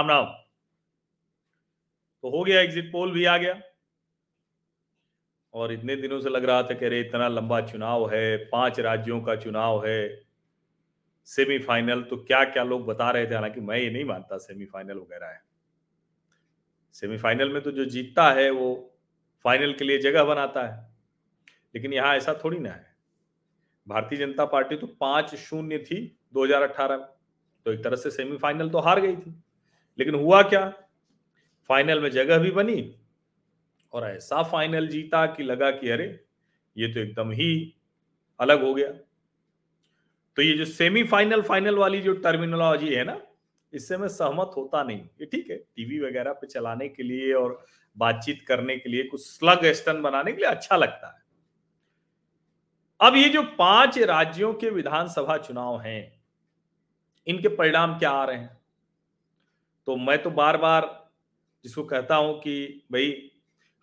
राम राम। तो हो गया एग्जिट पोल भी आ गया। और इतने दिनों से लग रहा था कि अरे इतना लंबा चुनाव है, पाँच राज्यों का चुनाव है। सेमीफाइनल तो क्या क्या लोग बता रहे थे? हालाँकि मैं ये नहीं मानता सेमीफाइनल वगैरह है। सेमीफाइनल में तो जो जीतता है, वो फाइनल के लिए जगह बनाता है। लेकिन यहाँ ऐसा थोड़ी ना है। भारतीय जनता पार्टी तो पाँच शून्य थी 2018 में। तो एक तरह से सेमीफाइनल तो हार गई थी। लेकिन हुआ क्या? फाइनल में जगह भी बनी और ऐसा फाइनल जीता कि लगा कि अरे, ये तो एकदम ही अलग हो गया। तो ये जो सेमीफाइनल फाइनल वाली जो टर्मिनोलॉजी है ना, इससे मैं सहमत होता नहीं। ये ठीक है टीवी वगैरह पे चलाने के लिए और बातचीत करने के लिए कुछ स्लग स्टन बनाने के लिए अच्छा लगता है। अब ये जो पाँच राज्यों के विधानसभा चुनाव हैं, इनके परिणाम क्या आ रहे हैं? तो मैं तो बार बार जिसको कहता हूँ कि, भाई,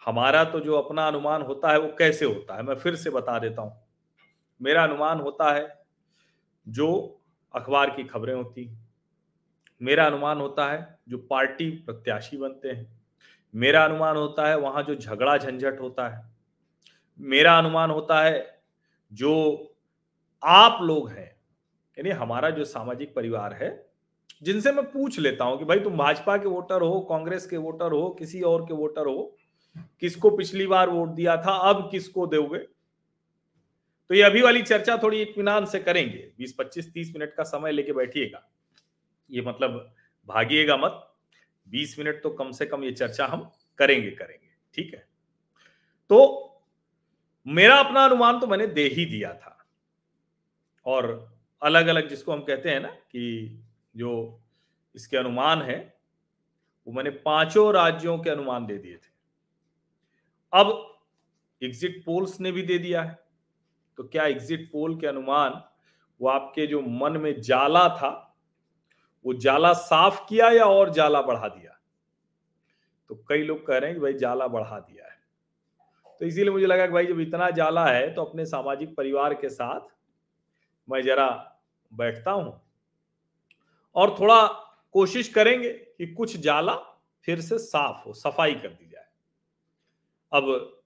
हमारा तो जो अपना अनुमान होता है वो कैसे होता है? मैं फिर से बता देता हूँ। मेरा अनुमान होता है, जो अखबार की खबरें होती मेरा अनुमान होता है, जो पार्टी प्रत्याशी बनते हैं। मेरा अनुमान होता है, वहाँ जो झगड़ा झंझट होता है। मेरा अनुमान होता है, जो आप लोग हैं, यानी हमारा जो सामाजिक परिवार है जिनसे मैं पूछ लेता हूँ कि भाई तुम भाजपा के वोटर हो, कांग्रेस के वोटर हो, किसी और के वोटर हो, किसको पिछली बार वोट दिया था, अब किसको दोगे? तो ये अभी वाली चर्चा थोड़ी इत्मीनान से करेंगे। 20 25 30 मिनट का समय लेके बैठिएगा। ये मतलब भागिएगा मत। 20 मिनट तो कम से कम ये चर्चा हम करेंगे करेंगे। ठीक है? तो मेरा अपना अनुमान तो मैंने दे ही दिया था। और अलग अलग जिसको हम कहते हैं ना कि जो इसके अनुमान है, वो मैंने पाँचों राज्यों के अनुमान दे दिए थे। अब एग्जिट पोल्स ने भी दे दिया है। तो क्या एग्जिट पोल के अनुमान, वो आपके जो मन में जाला था, वो जाला साफ़ किया या और जाला बढ़ा दिया? तो कई लोग कह रहे हैं कि भाई जाला बढ़ा दिया है। तो इसीलिए मुझे लगा कि भाई जब इतना जाला है तो अपने सामाजिक परिवार के साथ मैं जरा बैठता हूँ। और थोड़ा कोशिश करेंगे कि कुछ जाला फिर से साफ़ हो, सफ़ाई कर दी जाए। अब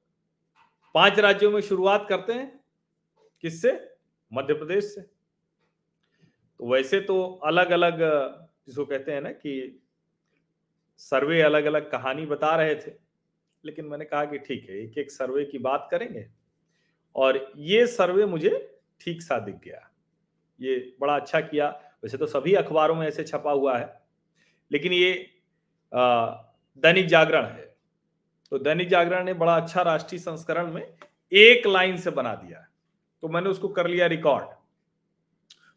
पाँच राज्यों में शुरुआत करते हैं। किससे? मध्य प्रदेश से। तो वैसे तो अलग अलग जिसको कहते हैं ना कि सर्वे अलग अलग कहानी बता रहे थे, लेकिन मैंने कहा कि ठीक है एक एक सर्वे की बात करेंगे। और ये सर्वे मुझे ठीक सा दिख गया। ये बड़ा अच्छा किया। वैसे तो सभी अखबारों में ऐसे छपा हुआ है, लेकिन ये दैनिक जागरण है। तो दैनिक जागरण ने बड़ा अच्छा राष्ट्रीय संस्करण में एक लाइन से बना दिया तो मैंने उसको कर लिया रिकॉर्ड।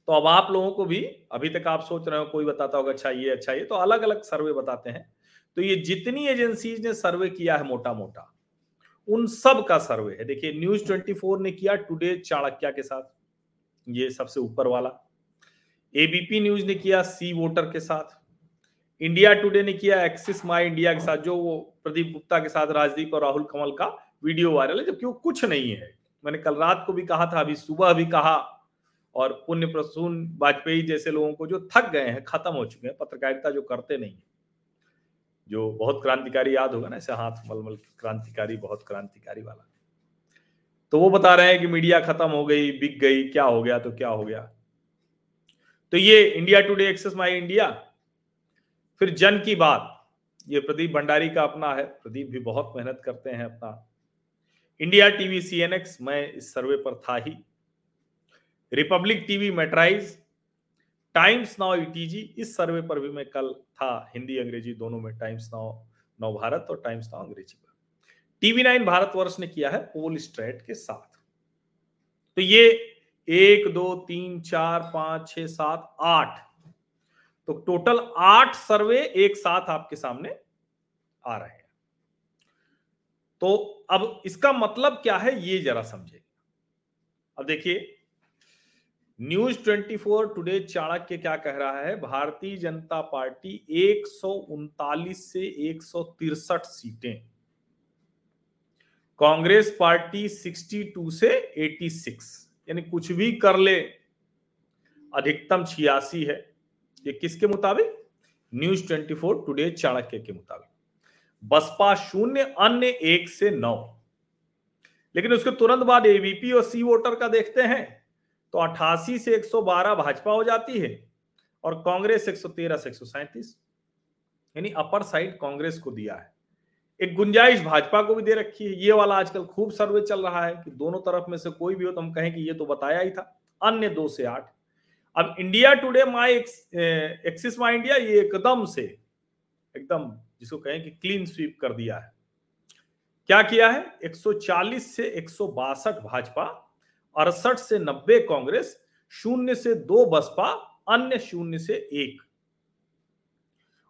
तो अब आप लोगों को भी, अभी तक आप सोच रहे हो, कोई बताता होगा अच्छा ये अच्छा ये तो अलग अलग सर्वे बताते हैं। तो ये जितनी एजेंसीज ने सर्वे किया है मोटा मोटा उन सब का सर्वे है। देखिए, न्यूज़ 24 ने किया टुडे चाणक्य के साथ, ये सबसे ऊपर वाला। एबीपी न्यूज़ ने किया सी वोटर के साथ। इंडिया टुडे ने किया एक्सिस माई इंडिया के साथ, जो वो प्रदीप गुप्ता के साथ राजदीप और राहुल कमल का वीडियो वायरल है, जबकि वो कुछ नहीं है। मैंने कल रात को भी कहा था, अभी सुबह भी कहा, और पुण्य प्रसून वाजपेयी जैसे लोगों को जो थक गए हैं, खत्म हो चुके हैं, पत्रकारिता जो करते नहीं है, जो बहुत क्रांतिकारी याद होगा ना, ऐसे हाथ मलमल क्रांतिकारी, बहुत क्रांतिकारी वाला। तो वो बता रहे हैं कि मीडिया खत्म हो गई, बिक गई, क्या हो गया तो क्या हो गया? तो ये India Today Axis my India फिर जन की बात, ये प्रदीप भंडारी का अपना है, प्रदीप भी बहुत मेहनत करते हैं अपना। इंडिया टीवी सीएनएक्स मैं इस सर्वे पर था ही। Republic TV Matrize Times Now ETG इस सर्वे पर भी मैं कल था, हिंदी अंग्रेज़ी दोनों में टाइम्स नाउ नव भारत और टाइम्स नाउ अंग्रेज़ी पर। टीवी नाइन भारतवर्ष ने किया है, पोल स्ट्रेट के साथ। तो ये एक, दो, तीन, चार, पाँच छ सात, आठ। तो टोटल आठ सर्वे एक साथ आपके सामने आ रहे हैं। तो अब इसका मतलब क्या है, ये जरा समझे। अब देखिए, न्यूज़ 24 टुडे चाणक्य क्या कह रहा है, भारतीय जनता पार्टी एक सौ उनतालीस से एक सीटें। कांग्रेस पार्टी 62 से 86 यानी कुछ भी कर ले, अधिकतम छियासी है। ये किसके मुताबिक? न्यूज़ 24 टुडे चाणक्य के मुताबिक। बसपा शून्य, अन्य एक से नौ। लेकिन उसके तुरंत बाद एबीपी और सी वोटर का देखते हैं तो अठासी से 112 भाजपा हो जाती है और कांग्रेस 113 से एक सौ सैंतीस। यानी अपर साइड कांग्रेस को दिया है। एक गुंजाइश भाजपा को भी दे रखी है। ये वाला आजकल खूब सर्वे चल रहा है कि दोनों तरफ़ में से कोई भी हो तो हम कहें कि ये तो बताया ही था। अन्य दो से आठ। अब India Today my Axis my India, ये एकदम से, एकदम जिसको कहें कि क्लीन स्वीप कर दिया है। क्या किया है? 140 से एक सौ बासठ भाजपा, अड़सठ से 90 कांग्रेस, शून्य से दो बसपा, अन्य शून्य से एक।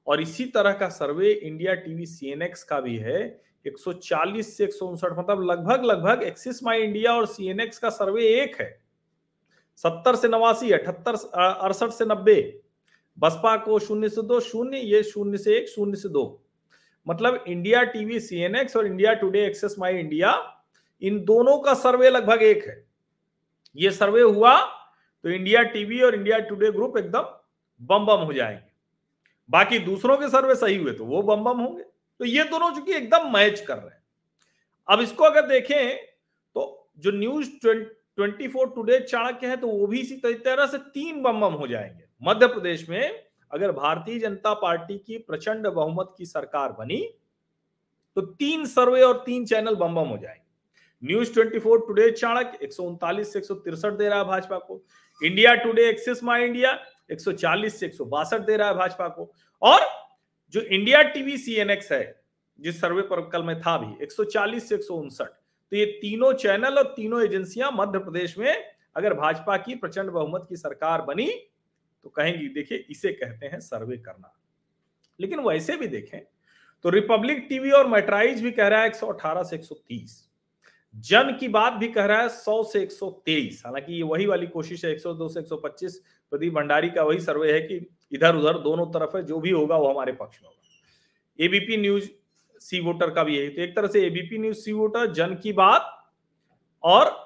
और इसी तरह का सर्वे इंडिया टीवी सीएनएक्स का भी है। 140 से एक सौ उनसठ मतलब लगभग लगभग एक्सिस माई इंडिया और सीएनएक्स का सर्वे एक है। सत्तर से नवासी, अठहत्तर अड़सठ से नब्बे, बसपा को शून्य से दो, शून्य, ये शून्य से एक, शून्य से दो। मतलब इंडिया टीवी सीएनएक्स और India Today Axis My India इन दोनों का सर्वे लगभग एक है। ये सर्वे हुआ तो इंडिया टीवी और इंडिया टुडे ग्रुप एकदम बम बम हो जाएँगे। बाकी दूसरों के सर्वे सही हुए तो वो बम बम होंगे। तो ये दोनों चूँकि एकदम मैच कर रहे हैं। अब इसको अगर देखें तो जो News twenty four Today Chanakya है तो वो भी इसी तरह से तीन बम बम हो जाएँगे। मध्य प्रदेश में अगर भारतीय जनता पार्टी की प्रचंड बहुमत की सरकार बनी तो तीन सर्वे और तीन चैनल बम बम हो जाएँगे। News twenty four Today Chanakya, एक सौ उनतालीस से एक दे रहा है भाजपा को। India Today Axis My India 140 से एक सौ बासठ दे रहा है भाजपा को। और जो इंडिया टीवी सीएनएक्स है, जिस सर्वे पर कल में था भी 140 से एक तो ये तीनों चैनल और तीनों एजेंसियाँ मध्य प्रदेश में अगर भाजपा की प्रचंड बहुमत की सरकार बनी तो कहेंगी, देखिए, इसे कहते हैं सर्वे करना। लेकिन वैसे भी देखें तो रिपब्लिक टीवी और मेट्राइज भी कह रहा है 118 से 130 जन की बात भी कह रहा है 100 से 123 हालाँकि ये वही वाली कोशिश है 102 से 125 प्रदीप भंडारी का वही सर्वे है कि इधर उधर दोनों तरफ़ है, जो भी होगा वो हमारे पक्ष में होगा। एबीपी न्यूज़ सी वोटर का भी है तो एक तरह से एबीपी न्यूज़ सी वोटर, जन की बात और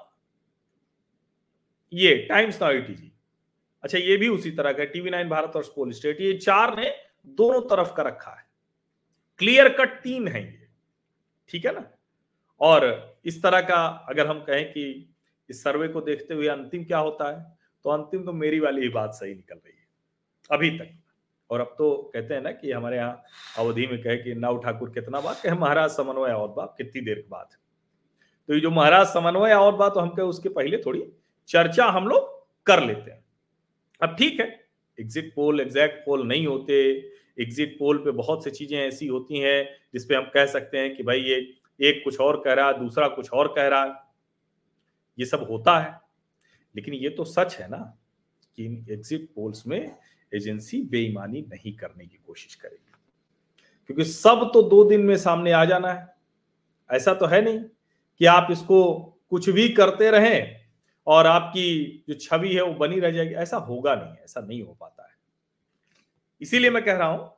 ये टाइम्स नाउ जी। अच्छा ये भी उसी तरह का टीवी नाइन भारत और स्पोल स्टेट, ये चार ने दोनों तरफ़ का रखा है। क्लियर कट तीन है ये, ठीक है ना? और इस तरह का अगर हम कहें कि इस सर्वे को देखते हुए अंतिम क्या होता है? तो अंतिम तो मेरी वाली ही बात सही निकल रही है, अभी तक। और अब तो कहते हैं ना कि हमारे यहाँ अवधि में कहे कि नाव ठाकुर कितना बात कहे, महाराज समन्वय और बात कितनी देर के बाद। तो ये जो महाराज समन्वय और बात तो हम कहे, उसके पहले थोड़ी चर्चा हम लोग कर लेते हैं। अब ठीक है एग्जिट पोल एग्जैक्ट पोल नहीं होते एग्जिट पोल पे बहुत सी चीज़ें ऐसी होती हैं जिसपे हम कह सकते हैं कि भाई ये एक कुछ और कह रहा, दूसरा कुछ और कह रहा, ये सब होता है। लेकिन ये तो सच है ना कि इन एग्जिट पोल्स में एजेंसी बेईमानी नहीं करने की कोशिश करेगी। क्योंकि सब तो दो दिन में सामने आ जाना है। ऐसा तो है नहीं कि आप इसको कुछ भी करते रहें और आपकी जो छवि है वो बनी रह जाएगी। ऐसा होगा नहीं, ऐसा नहीं हो पाता है। इसीलिए मैं कह रहा हूँ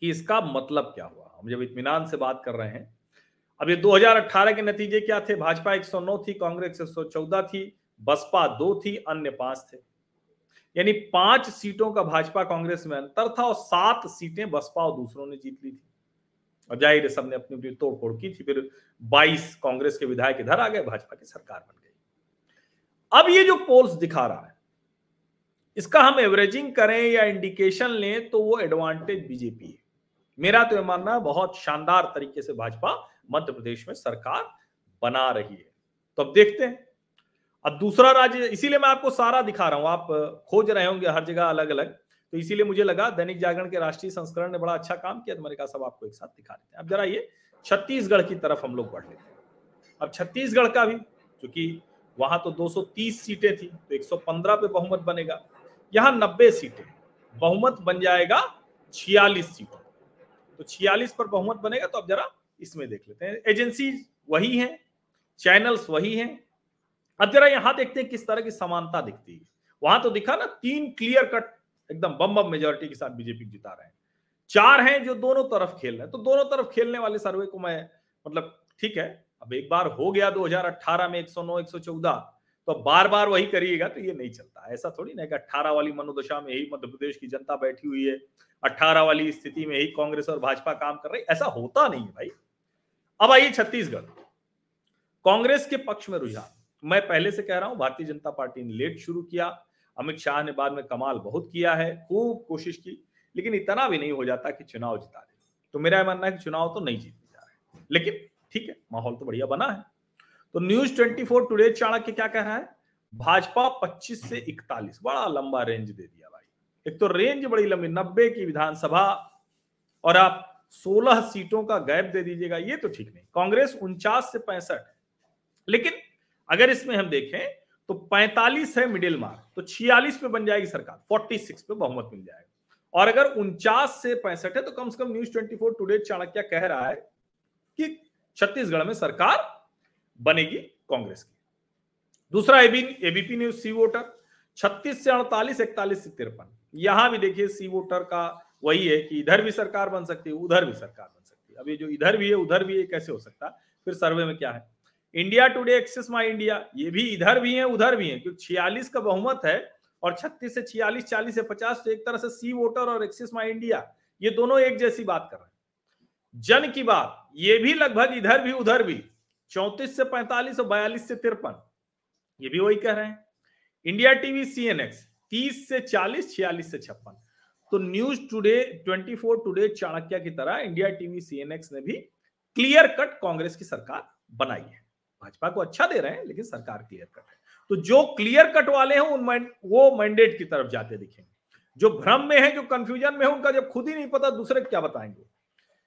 कि इसका मतलब क्या हुआ? हम जब इतमान से बात कर रहे हैं, अब ये 2018 के नतीजे क्या थे? भाजपा 109 थी, कांग्रेस 114 थी बसपा दो थी, अन्य पाँच थे। यानी पाँच सीटों का भाजपा कांग्रेस में अंतर था और सात सीटें बसपा और दूसरों ने जीत ली थी। और ज़ाहिर है सबने अपनी तोड़ फोड़ की थी, फिर 22 कांग्रेस के विधायक इधर आ गए, भाजपा की सरकार बन गई। अब ये जो पोल्स दिखा रहा है, इसका हम एवरेजिंग करें या इंडिकेशन लें तो वो एडवांटेज बीजेपी है। मेरा तो यह मानना है, बहुत शानदार तरीके से भाजपा मध्य प्रदेश में सरकार बना रही है। तो अब देखते हैं। अब दूसरा राज्य, इसीलिए मैं आपको सारा दिखा रहा हूँ। आप खोज रहे होंगे हर जगह अलग अलग तो इसीलिए मुझे लगा दैनिक जागरण के राष्ट्रीय संस्करण ने बड़ा अच्छा काम किया तो मैंने कहा सब आपको एक साथ दिखा देते हैं। अब जरा ये छत्तीसगढ़ की तरफ़ हम लोग बढ़ लेते हैं। अब छत्तीसगढ़ का भी, क्योंकि वहाँ तो 230 सीटें थी तो 115 पे बहुमत बनेगा। यहाँ 90 सीटें, बहुमत बन जाएगा 46 सीटों तो 46 पर बहुमत बनेगा तो अब जरा इसमें देख लेते हैं। एजेंसी वही है, चैनल्स वही हैं अब जरा यहाँ देखते हैं किस तरह की समानता दिखती है। वहाँ तो दिखा ना, तीन क्लियर कट एकदम बम बम मेजोरिटी के साथ बीजेपी जिता रहे हैं। चार हैं जो दोनों तरफ़ खेल रहे हैं। तो दोनों तरफ़ खेलने वाले सर्वे को मैं मतलब ठीक है, अब एक बार हो गया 2018 में 109 114 तो बार बार वही करिएगा तो ये नहीं चलता। ऐसा थोड़ी ना कि अट्ठारह वाली मनोदशा में ही मध्य प्रदेश की जनता बैठी हुई है, अट्ठारह वाली स्थिति में ही कांग्रेस और भाजपा काम कर रही ऐसा होता नहीं है भाई। अब आइए छत्तीसगढ़। कांग्रेस के पक्ष में रुझान। मैं पहले से कह रहा हूँ, भारतीय जनता पार्टी ने लेट शुरू किया। अमित शाह ने बाद में कमाल बहुत किया है, खूब कोशिश की, लेकिन इतना भी नहीं हो जाता कि चुनाव जिता दे। तो मेरा मानना है कि चुनाव तो नहीं जीतने जा रहे लेकिन ठीक है, माहौल तो बढ़िया बना है। तो न्यूज़ 24 टुडे चाणक्य क्या कह रहा है? भाजपा 25 से 41 बड़ा लंबा रेंज दे दिया भाई। एक तो रेंज बड़ी लंबी, नब्बे की विधानसभा, और आप 16 सीटों का गैप दे दीजिएगा, ये तो ठीक नहीं। कांग्रेस उनचास से पैंसठ, लेकिन अगर इसमें हम देखें तो 45 है मिडिल मार्क तो 46 पे बन जाएगी सरकार 46 पे बहुमत मिल जाएगा। और अगर उनचास से पैंसठ है तो कम से कम न्यूज़ 24 टुडे चाणक्य कह रहा है कि छत्तीसगढ़ में सरकार बनेगी कांग्रेस की। दूसरा एबीपी न्यूज़ सी वोटर छत्तीस से अड़तालीस, इकतालीस से तिरपन। यहाँ भी देखिए सी वोटर का वही है कि इधर भी सरकार बन सकती है, उधर भी सरकार बन सकती है। ये जो इधर भी है, उधर भी है कैसे हो सकता फिर सर्वे में क्या है? India Today, Axis My India, ये भी इधर भी है, उधर भी है, क्योंकि छियालीस का बहुमत है और छत्तीस से छियालीस, चालीस से पचास तो एक तरह से सी वोटर और एक्सिस माई इंडिया, ये दोनों एक जैसी बात कर रहे हैं। जन की बात, ये भी लगभग इधर भी, उधर भी, चौतीस से पैंतालीस और बयालीस से तिरपन, ये भी वही कह रहे हैं। India TV C N X तीस से चालीस, छियालीस से छप्पन तो न्यूज़ टुडे 24 टुडे, चाणक्य की तरह इंडिया टीवी सीएनएक्स ने भी क्लियर कट कांग्रेस की सरकार बनाई है। भाजपा को अच्छा दे रहे हैं, लेकिन सरकार क्लियर कट है। तो जो क्लियर कट वाले हैं, उन वो मैंडेट की तरफ़ जाते दिखेंगे। जो भ्रम में है, जो कंफ्यूजन में है, उनका जब खुद ही नहीं पता, दूसरे क्या बताएँगे?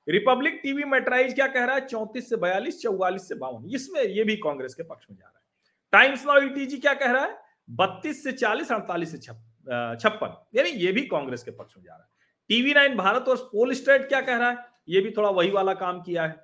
रिपब्लिक टीवी मेट्राइज क्या कह रहा है? चौंतीस से बयालीस, चौवालीस से बावन। इसमें ये भी कांग्रेस के पक्ष में जा रहा है। टाइम्स नाउ ईटीजी क्या कह रहा है? बत्तीस से चालीस, अड़तालीस से छप्पन। यानी ये भी कांग्रेस के पक्ष में जा रहा है। टीवी नाइन भारत और पोल स्टेट क्या कह रहा है? ये भी थोड़ा वही वाला काम किया है।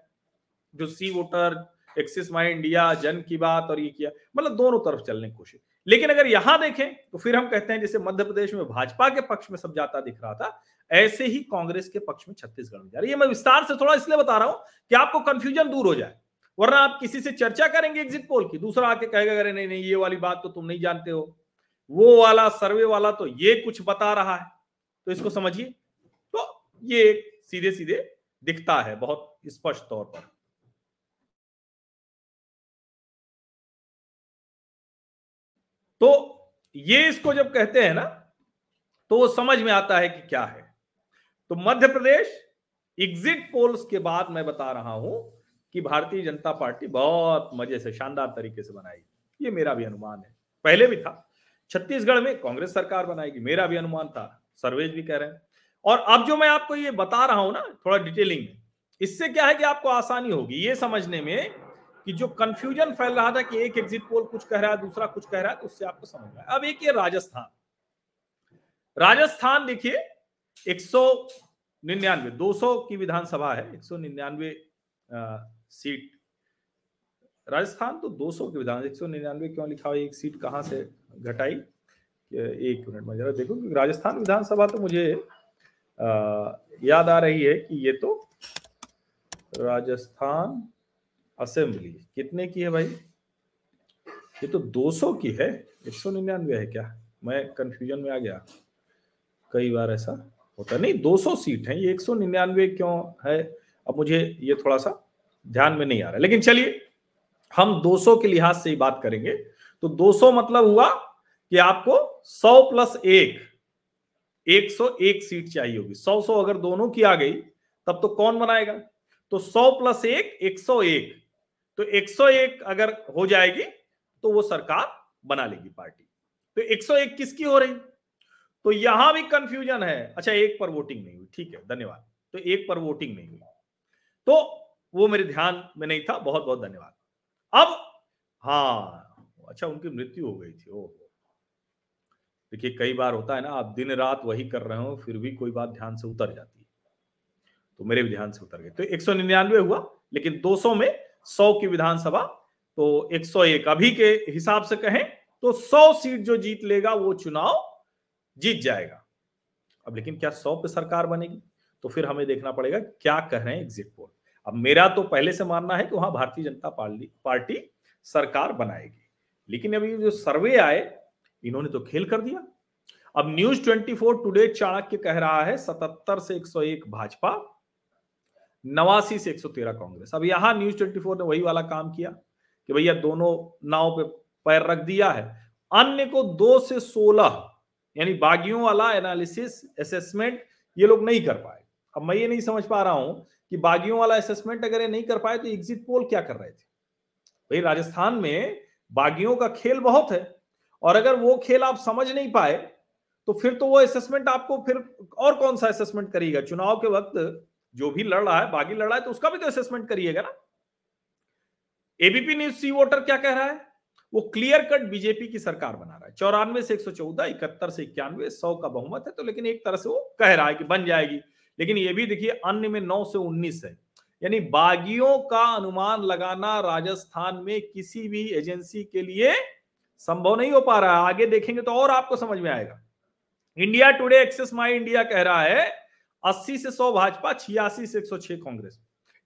जो C voter Axis My India जन की बात और ये किया। मतलब दोनों तरफ़ चलने की कोशिश। लेकिन अगर यहाँ देखें तो फिर हम कहते हैं, जैसे मध्य प्रदेश में भाजपा के पक्ष में सब जाता दिख रहा था, ऐसे ही कांग्रेस के पक्ष में छत्तीसगढ़ में जा रही है। मैं विस्तार से थोड़ा इसलिए बता रहा हूँ कि आपको कंफ्यूजन दूर हो जाए, वरना आप किसी से चर्चा करेंगे एग्जिट पोल की, दूसरा आके कहेगा, अरे नहीं नहीं, ये वाली बात तो तुम नहीं जानते हो। वो वाला सर्वे वाला तो ये कुछ बता रहा है। तो इसको समझिए। तो ये सीधे सीधे दिखता है बहुत स्पष्ट तौर पर। तो ये इसको जब कहते हैं ना तो वो समझ में आता है कि क्या है। तो मध्य प्रदेश एग्जिट पोल्स के बाद मैं बता रहा हूँ कि भारतीय जनता पार्टी बहुत मज़े से, शानदार तरीके से बनाएगी। ये मेरा भी अनुमान है। पहले भी था। छत्तीसगढ़ में कांग्रेस सरकार बनाएगी, मेरा भी अनुमान था। सर्वेज भी कह रहे हैं। और अब जो मैं आपको ये बता रहा हूँ ना, थोड़ा डिटेलिंग में, इससे क्या है कि आपको आसानी होगी ये समझने में कि जो कंफ्यूजन फैल रहा था कि एक एग्जिट पोल कुछ कह रहा है दूसरा कुछ कह रहा है तो उससे आपको समझ में अब एक ये राजस्थान। राजस्थान देखिए एक सौ निन्यानवे दो सौ की विधानसभा है एक सौ निन्यानवे सीट राजस्थान तो 200 की विधान एक सौ निन्यानवे क्यों लिखा हुआ एक सीट कहाँ से घटाई? एक मिनट में जरा देखो क्योंकि राजस्थान विधानसभा तो मुझे आ, याद आ रही है कि ये तो राजस्थान असेंबली। कितने की है भाई? ये तो 200 की है। एक सौ निन्यानवे है क्या? मैं कंफ्यूजन में आ गया। कई बार ऐसा होता नहीं 200 सीट है। ये एक सौ निन्यानवे क्यों है? अब मुझे ये थोड़ा सा ध्यान में नहीं आ रहा लेकिन चलिए, हम 200 के लिहाज से ही बात करेंगे। तो 200 मतलब हुआ कि आपको 100 प्लस एक 101 सीट चाहिए होगी। 100 100 अगर दोनों की आ गई, तब तो कौन बनाएगा? तो 100 प्लस एक 101 तो 101 अगर हो जाएगी तो वो सरकार बना लेगी पार्टी। तो 101 किसकी हो रही? तो यहाँ भी कंफ्यूजन है। अच्छा एक पर वोटिंग नहीं हुई, ठीक है, धन्यवाद। तो एक पर वोटिंग नहीं हुई। तो वो मेरे ध्यान में नहीं था बहुत बहुत धन्यवाद। अब हाँ अच्छा उनकी मृत्यु हो गई थी ओ देखिए, कई बार होता है ना, आप दिन रात वही कर रहे हो, फिर भी कोई बात ध्यान से उतर जाती है। तो मेरे भी ध्यान से उतर गए तो एक सौ निन्यानवे हुआ, लेकिन 200 में सौ की विधानसभा तो 101 अभी के हिसाब से कहें तो 100 सीट जो जीत लेगा, वो चुनाव जीत जाएगा। अब लेकिन क्या 100 पे सरकार बनेगी? तो फिर हमें देखना पड़ेगा क्या कह रहे हैं एग्जिट पोल अब मेरा तो पहले से मानना है कि वहाँ भारतीय जनता पार्टी सरकार बनाएगी। लेकिन अभी जो सर्वे आए, इन्होंने तो खेल कर दिया। अब न्यूज़ 24 टुडे चाणक्य कह रहा है 77 से 101 भाजपा नवासी से 113 कांग्रेस। अब यहाँ न्यूज़ 24 ने वही वाला काम किया कि भैया दोनों नाव पे पैर रख दिया है। अन्य को दो से सोलह, यानी बागियों वाला एनालिसिस असेसमेंट ये लोग नहीं कर पाए। अब मैं ये नहीं समझ पा रहा हूँ कि बागियों वाला असेसमेंट अगर ये नहीं कर पाए तो एग्जिट पोल क्या कर रहे थे? भाई राजस्थान में बागियों का खेल बहुत है और अगर वो खेल आप समझ नहीं पाए तो फिर तो वो असेसमेंट आपको फिर और कौन सा असेसमेंट करेगा? चुनाव के वक्त जो भी लड़ रहा है, बागी लड़ रहा है तो उसका भी तो असेसमेंट करिएगा ना। एबीपी न्यूज़ सी वोटर क्या कह रहा है? वो क्लियर कट बीजेपी की सरकार बना रहा है। चौरानवे से एक सौ चौदह, इकहत्तर से इक्यानवे, सौ का बहुमत है तो लेकिन एक तरह से वो कह रहा है कि बन जाएगी। लेकिन ये भी देखिए, अन्य में नौ से उन्नीस है। यानी बागियों का अनुमान लगाना राजस्थान में किसी भी एजेंसी के लिए संभव नहीं हो पा रहा है। आगे देखेंगे तो और आपको समझ में आएगा। India Today Axis My India कह रहा है 80 से सौ भाजपा, छियासी से 106 कांग्रेस।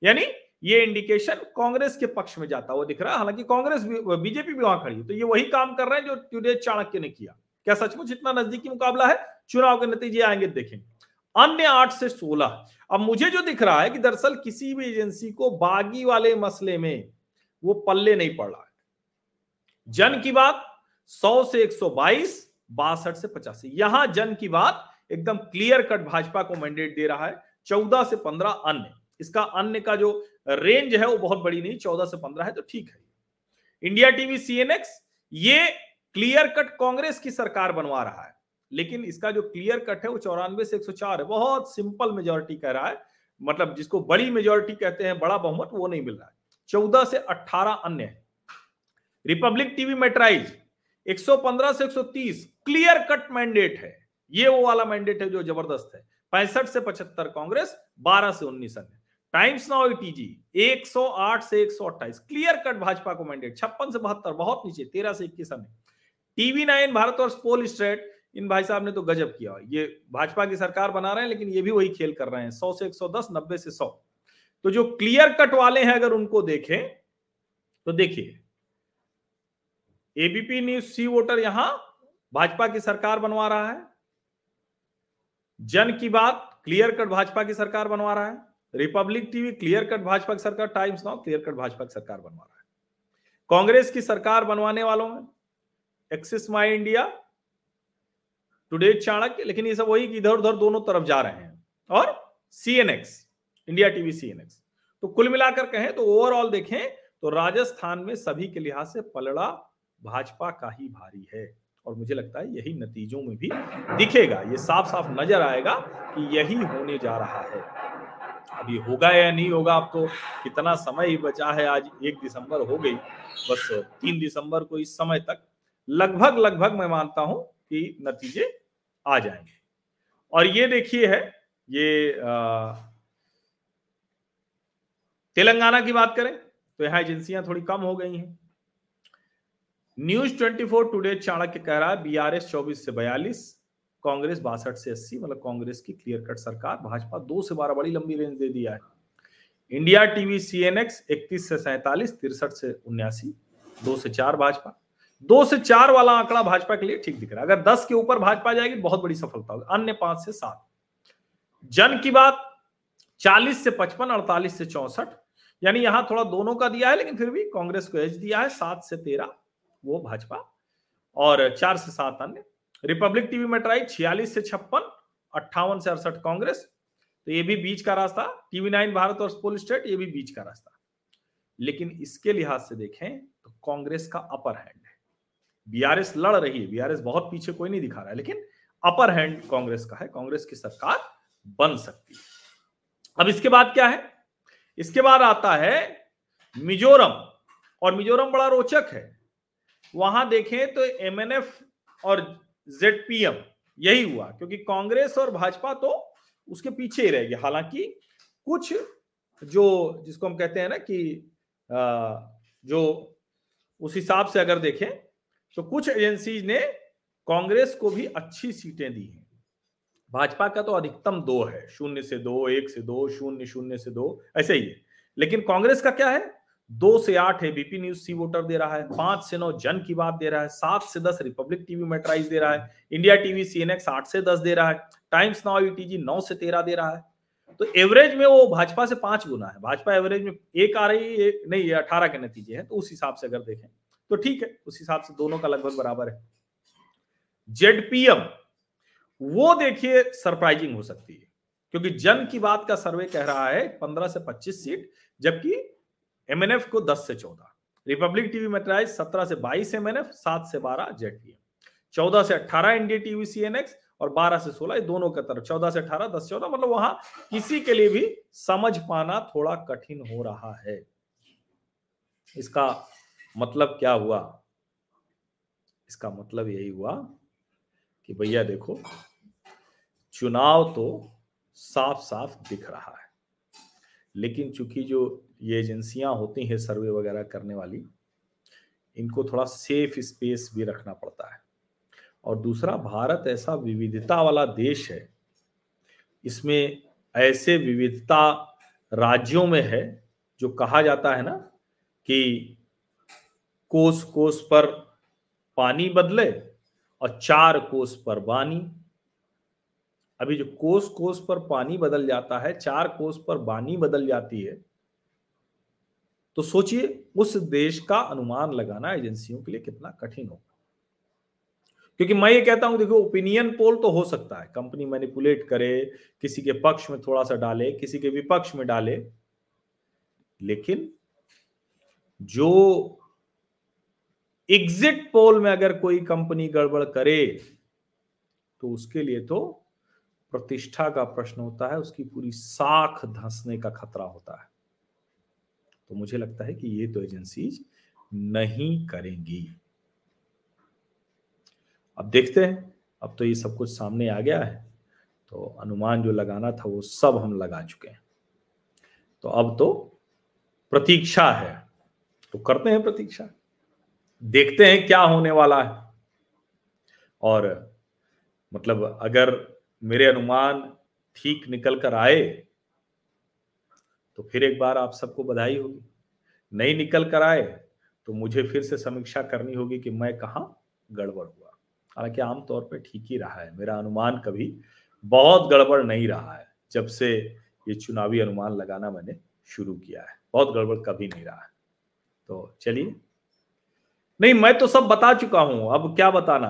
यानी ये इंडिकेशन कांग्रेस के पक्ष में जाता हुआ दिख रहा है। हालाँकि कांग्रेस बीजेपी भी वहाँ खड़ी है। तो ये वही काम कर रहे हैं जो टुडे चाणक्य ने किया। क्या सचमुच इतना नजदीकी मुकाबला है? चुनाव के नतीजे आएँगे, देखेंगे। अन्य आठ से सोलह। अब मुझे जो दिख रहा है कि दरअसल किसी भी एजेंसी को बागी वाले मसले में वो पल्ले नहीं पड़ रहा है। जन की बात सौ से एक सौ बाईस, बासठ से पचासी। यहाँ जन की बात एकदम क्लियर कट भाजपा को मैंडेट दे रहा है, चौदह से पंद्रह अन्य। इसका अन्य का जो रेंज है, वो बहुत बड़ी नहीं, चौदह से पंद्रह है तो ठीक है। इंडिया टीवी सीएनएक्स ये क्लियर कट कांग्रेस की सरकार बनवा रहा है। लेकिन इसका जो क्लियर कट है, वो चौरानवे से एक सौ चार है। बहुत सिंपल मेजोरिटी कह रहा है। मतलब जिसको बड़ी मेजोरिटी कहते हैं, बड़ा बहुमत, वो नहीं मिल रहा है। चौदह से अट्ठारह अन्य। है रिपब्लिक टीवी मेट्राइज 115 से 130 क्लियर कट मैंडेट है। ये वो वाला मैंडेट है जो ज़बरदस्त है। पैंसठ से पचहत्तर कांग्रेस 12 से 19 अन्य। टाइम्स नाउ टीजी 108 से 128 क्लियर कट भाजपा को मैंडेट छप्पन से बहत्तर, बहुत नीचे 13 से 21 अन्य। TV nine Bharatvarsh Polstrat, इन भाई साहब ने तो गजब किया। ये भाजपा की सरकार बना रहे हैं, लेकिन ये भी वही खेल कर रहे हैं, सौ से एक सौ दस, नब्बे से सौ। तो जो क्लियर कट वाले हैं, अगर उनको देखें तो देखिए एबीपी न्यूज़ सी वोटर यहाँ, भाजपा की सरकार बनवा रहा है। जन की बात क्लियर कट भाजपा की सरकार बनवा रहा है। Republic TV clear cut Bhajpa की सरकार Times Now clear cut Bhajpa की सरकार बनवा रहा है। कांग्रेस की सरकार बनवाने वालों में Axis My India Today Chanakya लेकिन ये सब वही इधर उधर दोनों तरफ़ जा रहे हैं। और सीएनएक्स इंडिया टीवी सीएनएक्स तो कुल मिलाकर कहें तो ओवरऑल देखें तो राजस्थान में सभी के लिहाज से पलड़ा भाजपा का ही भारी है। और मुझे लगता है यही नतीजों में भी दिखेगा। ये साफ़ साफ़ नज़र आएगा कि यही होने जा रहा है। अभी होगा या नहीं होगा तो कितना समय ही बचा है? आज एक दिसंबर हो गई। बस तीन दिसंबर को इस समय तक लगभग लगभग मैं मानता हूँ कि नतीजे आ जाएँगे। और ये देखिए है, ये तेलंगाना की बात करें तो यहाँ एजेंसियाँ थोड़ी कम हो गई हैं। न्यूज़ 24 टुडे चाणक्य कह रहा है, बीआरएस 24 से 42 कांग्रेस बासठ से 80 मतलब कांग्रेस की क्लियर कट सरकार, भाजपा दो से बारह बड़ी लंबी रेंज दे दिया है। इंडिया टीवी सीएनएक्स 31 से सैतालीस, तिरसठ से उन्यासी, दो से चार भाजपा, दो से चार वाला आंकड़ा भाजपा के लिए ठीक दिख रहा है। अगर दस के ऊपर भाजपा जाएगी, बहुत बड़ी सफलता होगी। अन्य पाँच से सात। जन की बात, चालीस से पचपन, अड़तालीस से चौसठ, यानी यहाँ थोड़ा दोनों का दिया है, लेकिन फिर भी कांग्रेस को एज दिया है सात से तेरह वो भाजपा और चार से सात अन्य। रिपब्लिक टीवी में ट्राई छियालीस से छप्पन, अट्ठावन से अड़सठ कांग्रेस। तो ये भी बीच का रास्ता। टीवी नाइन भारत और पोल स्टेट ये भी बीच का रास्ता। लेकिन इसके लिहाज से देखें तो कांग्रेस का अपर हैंड है। बीआरएस लड़ रही है। बीआरएस बहुत पीछे कोई नहीं दिखा रहा है, लेकिन अपर हैंड कांग्रेस का है। कांग्रेस की सरकार बन सकती है। अब इसके बाद क्या है? इसके बाद आता है मिजोरम। और मिजोरम बड़ा रोचक है। वहाँ देखें तो एमएनएफ और जेडपीएम यही हुआ, क्योंकि कांग्रेस और भाजपा तो उसके पीछे ही रहेगी हालाँकि कुछ जो, जिसको हम कहते हैं ना कि जो उस हिसाब से अगर देखें तो कुछ एजेंसीज ने कांग्रेस को भी अच्छी सीटें दी हैं। भाजपा का तो अधिकतम दो है, शून्य से दो, एक से दो, शून्य शून्य से दो, ऐसे ही है। लेकिन कांग्रेस का क्या है? दो से आठ एबीपी न्यूज़ सी वोटर दे रहा है, पाँच से नौ जन की बात दे रहा है, सात से दस रिपब्लिक टीवी मेट्राइज दे रहा है India TV C N X आठ से दस दे रहा है टाइम्स नाउ ईटीजी नौ से तेरह दे रहा है। तो एवरेज में वो भाजपा से पाँच गुना है, भाजपा एवरेज में एक आ रही है, नहीं, ये अठारह के नतीजे हैं तो उस हिसाब से अगर देखें तो ठीक है, उस हिसाब से दोनों का लगभग बराबर है। जेडपीएम वो देखिए सरप्राइजिंग हो सकती है, क्योंकि जन की बात का सर्वे कह रहा है, पंद्रह से पच्चीस सीट जबकि एमएनएफ को दस से चौदह। रिपब्लिक टीवी मेट्राइज सत्रह से बाईस एमएनएफ सात से बारह जेडपीएम चौदह से अट्ठारह एनडीए टीवी सीएनएक्स और 12 से 16 दोनों के तरफ़। 14 से 18 10 14 मतलब वहाँ किसी के लिए भी समझ पाना थोड़ा कठिन हो रहा है। इसका मतलब क्या हुआ? इसका मतलब यही हुआ कि भैया देखो, चुनाव तो साफ़ साफ़ दिख रहा है, लेकिन चूँकि जो ये एजेंसियाँ होती हैं सर्वे वगैरह करने वाली, इनको थोड़ा सेफ़ स्पेस भी रखना पड़ता है। और दूसरा, भारत ऐसा विविधता वाला देश है, इसमें ऐसे विविधता राज्यों में है, जो कहा जाता है ना कि कोस कोस पर पानी बदले और चार कोस पर बानी। अभी जो कोस कोस पर पानी बदल जाता है, चार कोस पर बानी बदल जाती है तो सोचिए, उस देश का अनुमान लगाना एजेंसियों के लिए कितना कठिन होगा। क्योंकि मैं ये कहता हूँ, देखो ओपिनियन पोल तो हो सकता है। कंपनी मैनिपुलेट करे, किसी के पक्ष में थोड़ा सा डाले, किसी के विपक्ष में डाले। लेकिन जो एग्जिट पोल में अगर कोई कंपनी गड़बड़ करे तो उसके लिए तो प्रतिष्ठा का प्रश्न होता है, उसकी पूरी साख धंसने का खतरा होता है। तो मुझे लगता है कि ये तो एजेंसीज नहीं करेंगी। अब देखते हैं, अब तो ये सब कुछ सामने आ गया है तो अनुमान जो लगाना था वो सब हम लगा चुके हैं। तो अब तो प्रतीक्षा है तो करते हैं प्रतीक्षा, देखते हैं क्या होने वाला है। और मतलब अगर मेरे अनुमान ठीक निकल कर आए तो फिर एक बार आप सबको बधाई होगी। नहीं निकल कर आए तो मुझे फिर से समीक्षा करनी होगी कि मैं कहा गड़बड़ हुआ। हालाँकि आमतौर पर ठीक ही रहा है, मेरा अनुमान कभी बहुत गड़बड़ नहीं रहा है, जब से ये चुनावी अनुमान लगाना मैंने शुरू किया है। बहुत गड़बड़ कभी नहीं रहा है। तो चलिए। नहीं, मैं तो सब बता चुका हूँ, अब क्या बताना?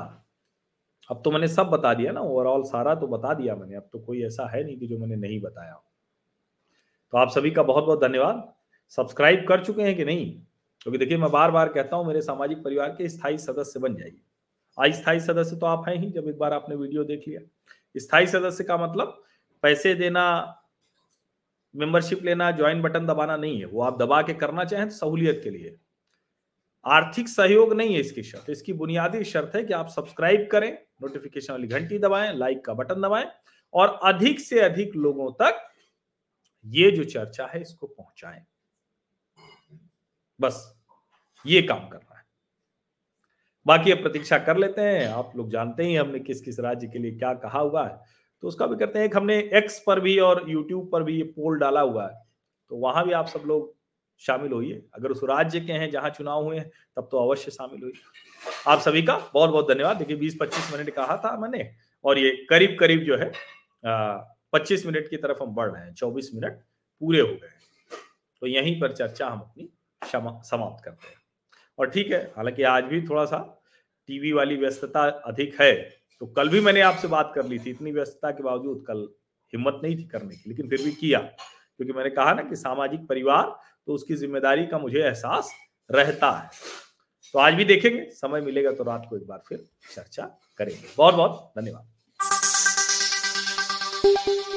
अब तो मैंने सब बता दिया ना ओवरऑल सारा तो बता दिया मैंने, अब तो कोई ऐसा है नहीं कि जो मैंने नहीं बताया तो आप सभी का बहुत बहुत धन्यवाद। सब्सक्राइब कर चुके हैं कि नहीं? क्योंकि देखिए, मैं बार बार कहता हूँ, मेरे सामाजिक परिवार के स्थायी सदस्य बन जाइए। अस्थायी सदस्य तो आप हैं ही, जब एक बार आपने वीडियो देख लिया। स्थायी सदस्य का मतलब पैसे देना मेंबरशिप लेना ज्वाइन बटन दबाना नहीं है। वो आप दबा के करना चाहें तो सहूलियत के लिए। आर्थिक सहयोग नहीं है इसकी शर्त। इसकी बुनियादी शर्त है कि आप सब्सक्राइब करें नोटिफिकेशन वाली घंटी दबाएँ लाइक का बटन दबाएँ और अधिक से अधिक लोगों तक ये जो चर्चा है, इसको पहुंचाएँ। बस, ये काम करना बाकी अब प्रतीक्षा कर लेते हैं। आप लोग जानते ही हमने किस किस राज्य के लिए क्या कहा हुआ है। तो उसका भी करते हैं, एक हमने एक्स पर भी और यूट्यूब पर भी ये पोल डाला हुआ है। तो वहाँ भी आप सब लोग शामिल होइए। अगर उस राज्य के हैं जहाँ चुनाव हुए हैं, तब तो अवश्य शामिल होइए। आप सभी का बहुत बहुत धन्यवाद। देखिए, बीस पच्चीस मिनट कहा था मैंने। और ये करीब करीब जो है पच्चीस मिनट की तरफ़ हम बढ़ रहे हैं, चौबीस मिनट पूरे हो गए तो यहीं पर चर्चा हम अपनी समाप्त करते हैं। और ठीक है, हालाँकि आज भी थोड़ा सा टीवी वाली व्यस्तता अधिक है तो कल भी मैंने आपसे बात कर ली थी, इतनी व्यस्तता के बावजूद कल हिम्मत नहीं थी करने की, लेकिन फिर भी किया, क्योंकि मैंने कहा ना कि सामाजिक परिवार तो उसकी ज़िम्मेदारी का मुझे एहसास रहता है। तो आज भी देखेंगे, समय मिलेगा तो रात को एक बार फिर चर्चा करेंगे। बहुत बहुत धन्यवाद। thank you.